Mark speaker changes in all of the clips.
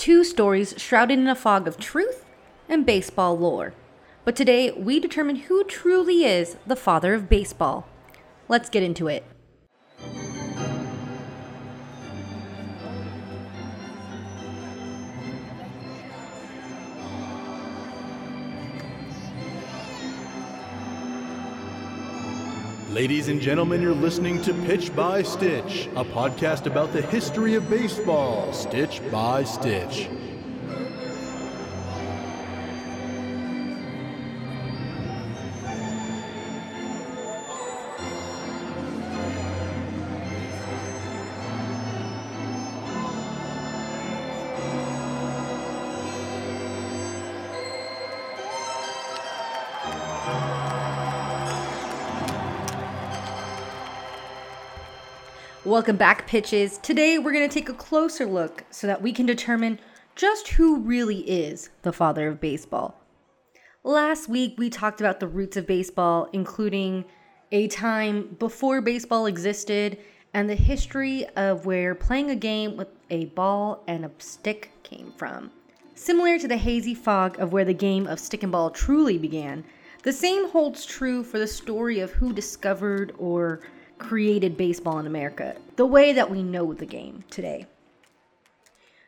Speaker 1: Two stories shrouded in a fog of truth and baseball lore. But today, we determine who truly is the father of baseball. Let's get into it.
Speaker 2: Ladies and gentlemen, you're listening to Pitch by Stitch, a podcast about the history of baseball, stitch by stitch.
Speaker 1: Welcome back, pitches. Today we're going to take a closer look so that we can determine just who really is the father of baseball. Last week we talked about the roots of baseball, including a time before baseball existed and the history of where playing a game with a ball and a stick came from. Similar to the hazy fog of where the game of stick and ball truly began, the same holds true for the story of who discovered or created baseball in America, the way that we know the game today.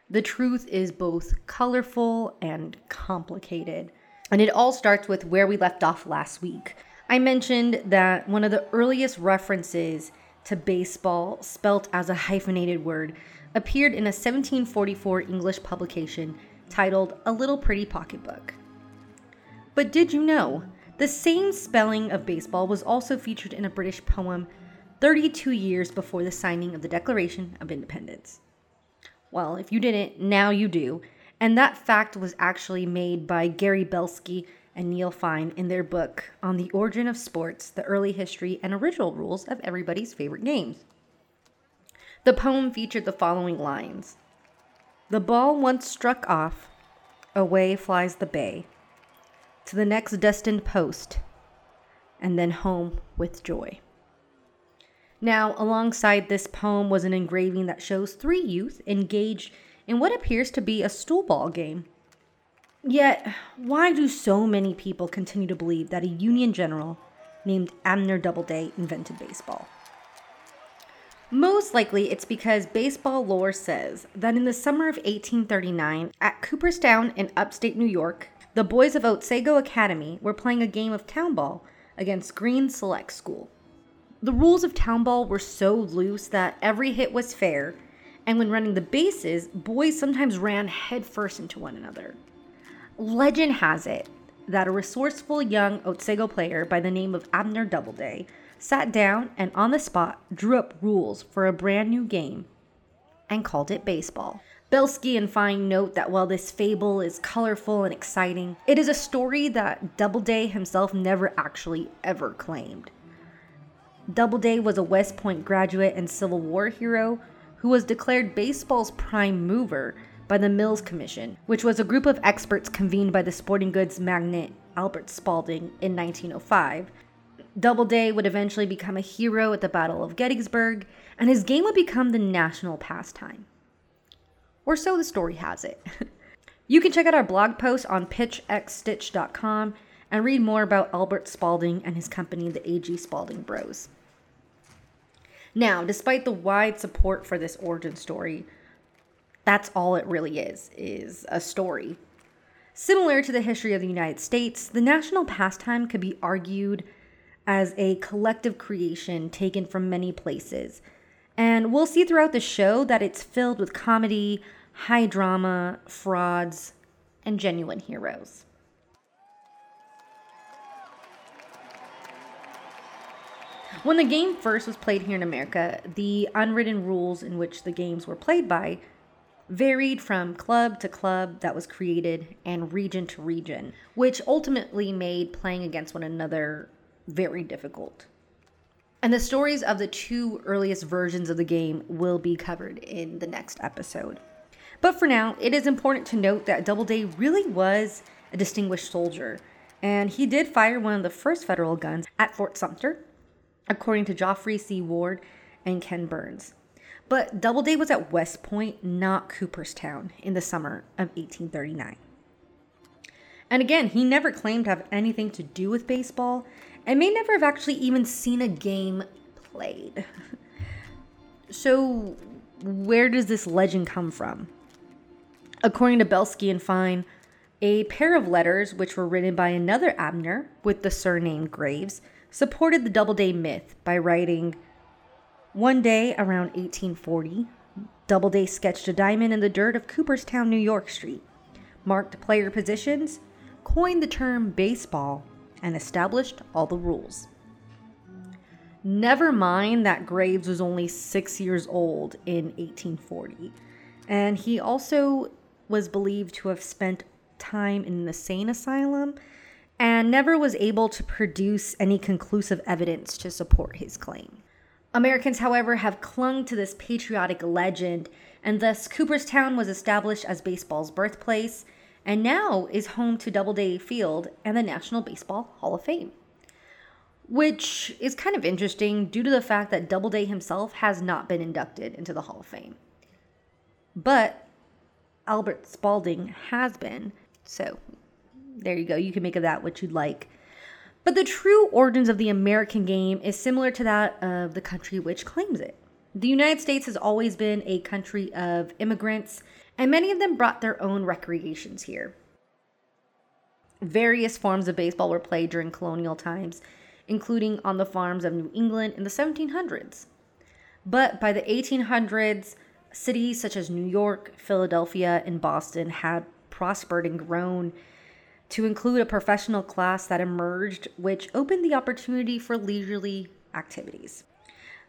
Speaker 1: The truth is both colorful and complicated. And it all starts with where we left off last week. I mentioned that one of the earliest references to baseball, spelt as a hyphenated word, appeared in a 1744 English publication titled A Little Pretty Pocketbook. But did you know the same spelling of baseball was also featured in a British poem 32 years before the signing of the Declaration of Independence. Well, if you didn't, now you do. And that fact was actually made by Gary Belsky and Neil Fine in their book on the origin of sports, the early history, and original rules of everybody's favorite games. The poem featured the following lines The ball once struck off, away flies the bay, to the next destined post, and then home with joy. Now, alongside this poem was an engraving that shows three youth engaged in what appears to be a stool game. Yet, why do so many people continue to believe that a Union general named Abner Doubleday invented baseball? Most likely, it's because baseball lore says that in the summer of 1839, at Cooperstown in upstate New York, the boys of Otsego Academy were playing a game of town ball against Green Select School. The rules of town ball were so loose that every hit was fair, and when running the bases, boys sometimes ran headfirst into one another. Legend has it that a resourceful young Otsego player by the name of Abner Doubleday sat down and on the spot drew up rules for a brand new game and called it baseball. Belsky and Fine note that while this fable is colorful and exciting, it is a story that Doubleday himself never actually ever claimed. Doubleday was a West Point graduate and Civil War hero who was declared baseball's prime mover by the Mills Commission, which was a group of experts convened by the sporting goods magnate Albert Spalding in 1905. Doubleday would eventually become a hero at the Battle of Gettysburg, and his game would become the national pastime. Or so the story has it. you can check out our blog post on pitchxstitch.com and read more about Albert Spalding and his company, the A.G. Spalding Bros. Now, despite the wide support for this origin story, that's all it really is, is a story. Similar to the history of the United States, the national pastime could be argued as a collective creation taken from many places. And we'll see throughout the show that it's filled with comedy, high drama, frauds, and genuine heroes. When the game first was played here in America, the unwritten rules in which the games were played by varied from club to club that was created and region to region, which ultimately made playing against one another very difficult. And the stories of the two earliest versions of the game will be covered in the next episode. But for now, it is important to note that Doubleday really was a distinguished soldier, and he did fire one of the first federal guns at Fort Sumter according to Geoffrey C. Ward and Ken Burns. But Doubleday was at West Point, not Cooperstown, in the summer of 1839. And again, he never claimed to have anything to do with baseball and may never have actually even seen a game played. so, where does this legend come from? According to Belsky and Fine, a pair of letters, which were written by another Abner with the surname Graves, supported the Doubleday myth by writing One day around 1840, Doubleday sketched a diamond in the dirt of Cooperstown, New York Street, marked player positions, coined the term baseball, and established all the rules. Never mind that Graves was only six years old in 1840, and he also was believed to have spent time in an insane asylum and never was able to produce any conclusive evidence to support his claim. Americans, however, have clung to this patriotic legend, and thus Cooperstown was established as baseball's birthplace and now is home to Doubleday Field and the National Baseball Hall of Fame. Which is kind of interesting due to the fact that Doubleday himself has not been inducted into the Hall of Fame. But Albert Spalding has been, so there you go. You can make of that what you'd like. But the true origins of the American game is similar to that of the country which claims it. The United States has always been a country of immigrants and many of them brought their own recreations here. Various forms of baseball were played during colonial times, including on the farms of New England in the 1700s. But by the 1800s, cities such as New York, Philadelphia, and Boston had prospered and grown to include a professional class that emerged, which opened the opportunity for leisurely activities.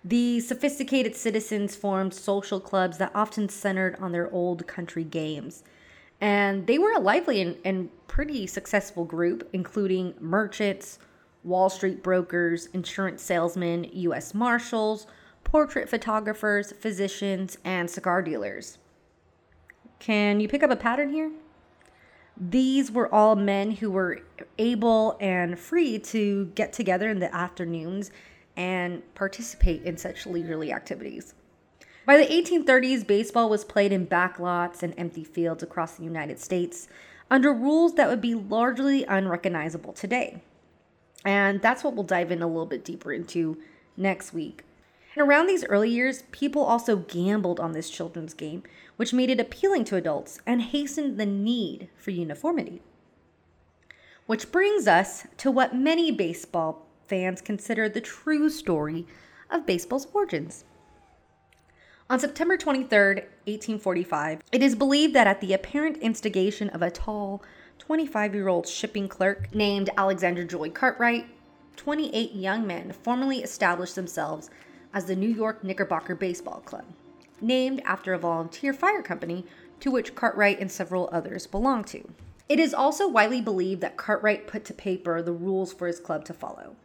Speaker 1: The sophisticated citizens formed social clubs that often centered on their old country games. And they were a lively and, and pretty successful group, including merchants, Wall Street brokers, insurance salesmen, U.S. Marshals, portrait photographers, physicians, and cigar dealers. Can you pick up a pattern here? These were all men who were able and free to get together in the afternoons and participate in such leisurely activities. By the 1830s, baseball was played in backlots and empty fields across the United States under rules that would be largely unrecognizable today. And that's what we'll dive in a little bit deeper into next week. And around these early years, people also gambled on this children's game, which made it appealing to adults and hastened the need for uniformity. Which brings us to what many baseball fans consider the true story of baseball's origins. On September 23, 1845, it is believed that at the apparent instigation of a tall, 25 year old shipping clerk named Alexander Joy Cartwright, 28 young men formally established themselves as the New York Knickerbocker Baseball Club, named after a volunteer fire company to which Cartwright and several others belonged to. It is also widely believed that Cartwright put to paper the rules for his club to follow.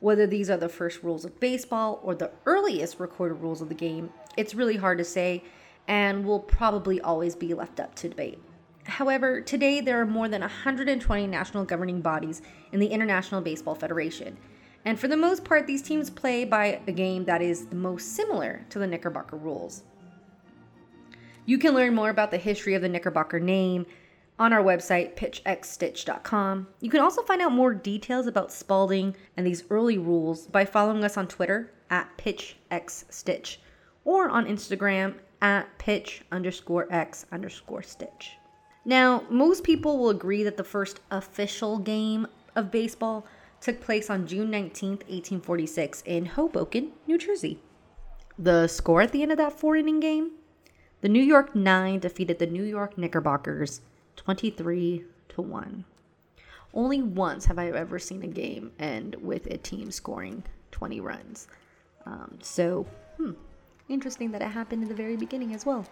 Speaker 1: Whether these are the first rules of baseball or the earliest recorded rules of the game, it's really hard to say and will probably always be left up to debate. However, today there are more than 120 national governing bodies in the International Baseball Federation. And for the most part, these teams play by a game that is the most similar to the Knickerbocker rules. You can learn more about the history of the Knickerbocker name, on our website, pitchxstitch.com. You can also find out more details about Spalding and these early rules by following us on Twitter at pitchxstitch or on Instagram at pitch underscore x underscore stitch. Now, most people will agree that the first official game of baseball took place on June 19th, 1846, in Hoboken, New Jersey. The score at the end of that four inning game? The New York Nine defeated the New York Knickerbockers 23 to 1. Only once have I ever seen a game end with a team scoring 20 runs. Um, so, hmm, interesting that it happened in the very beginning as well.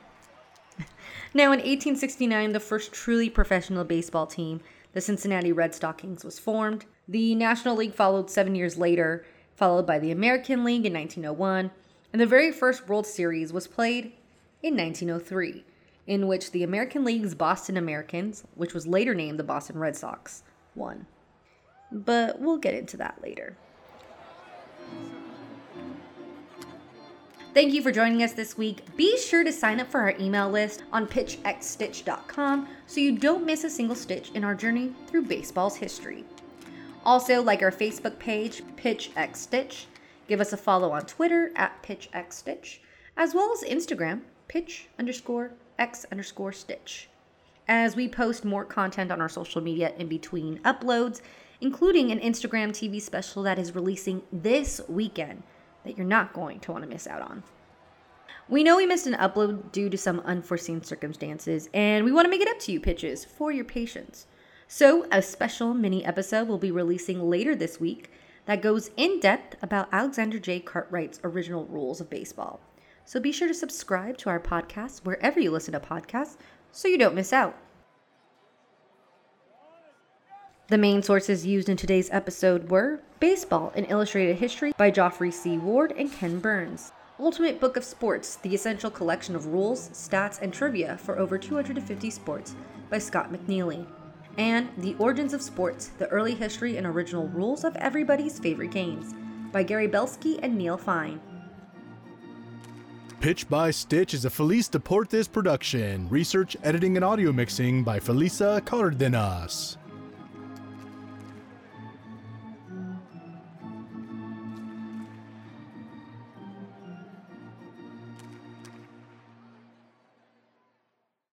Speaker 1: now, in 1869, the first truly professional baseball team, the Cincinnati Red Stockings, was formed. The National League followed seven years later, followed by the American League in 1901, and the very first World Series was played in 1903 in which the American League's Boston Americans, which was later named the Boston Red Sox, won. But we'll get into that later. Thank you for joining us this week. Be sure to sign up for our email list on pitchxstitch.com so you don't miss a single stitch in our journey through baseball's history. Also, like our Facebook page, PitchXStitch. Give us a follow on Twitter at PitchXStitch, as well as Instagram, pitch underscore x underscore stitch. As we post more content on our social media in between uploads, including an Instagram TV special that is releasing this weekend that you're not going to want to miss out on. We know we missed an upload due to some unforeseen circumstances, and we want to make it up to you, pitches, for your patience. So, a special mini episode will be releasing later this week that goes in depth about Alexander J. Cartwright's original rules of baseball. So, be sure to subscribe to our podcast wherever you listen to podcasts so you don't miss out. The main sources used in today's episode were Baseball, an illustrated history by Geoffrey C. Ward and Ken Burns. Ultimate Book of Sports, the essential collection of rules, stats, and trivia for over 250 sports by Scott McNeely. And The Origins of Sports, the early history and original rules of everybody's favorite games by Gary Belsky and Neil Fine.
Speaker 2: Pitch by Stitch is a Felice Deportes production. Research, editing, and audio mixing by Felisa Cardenas.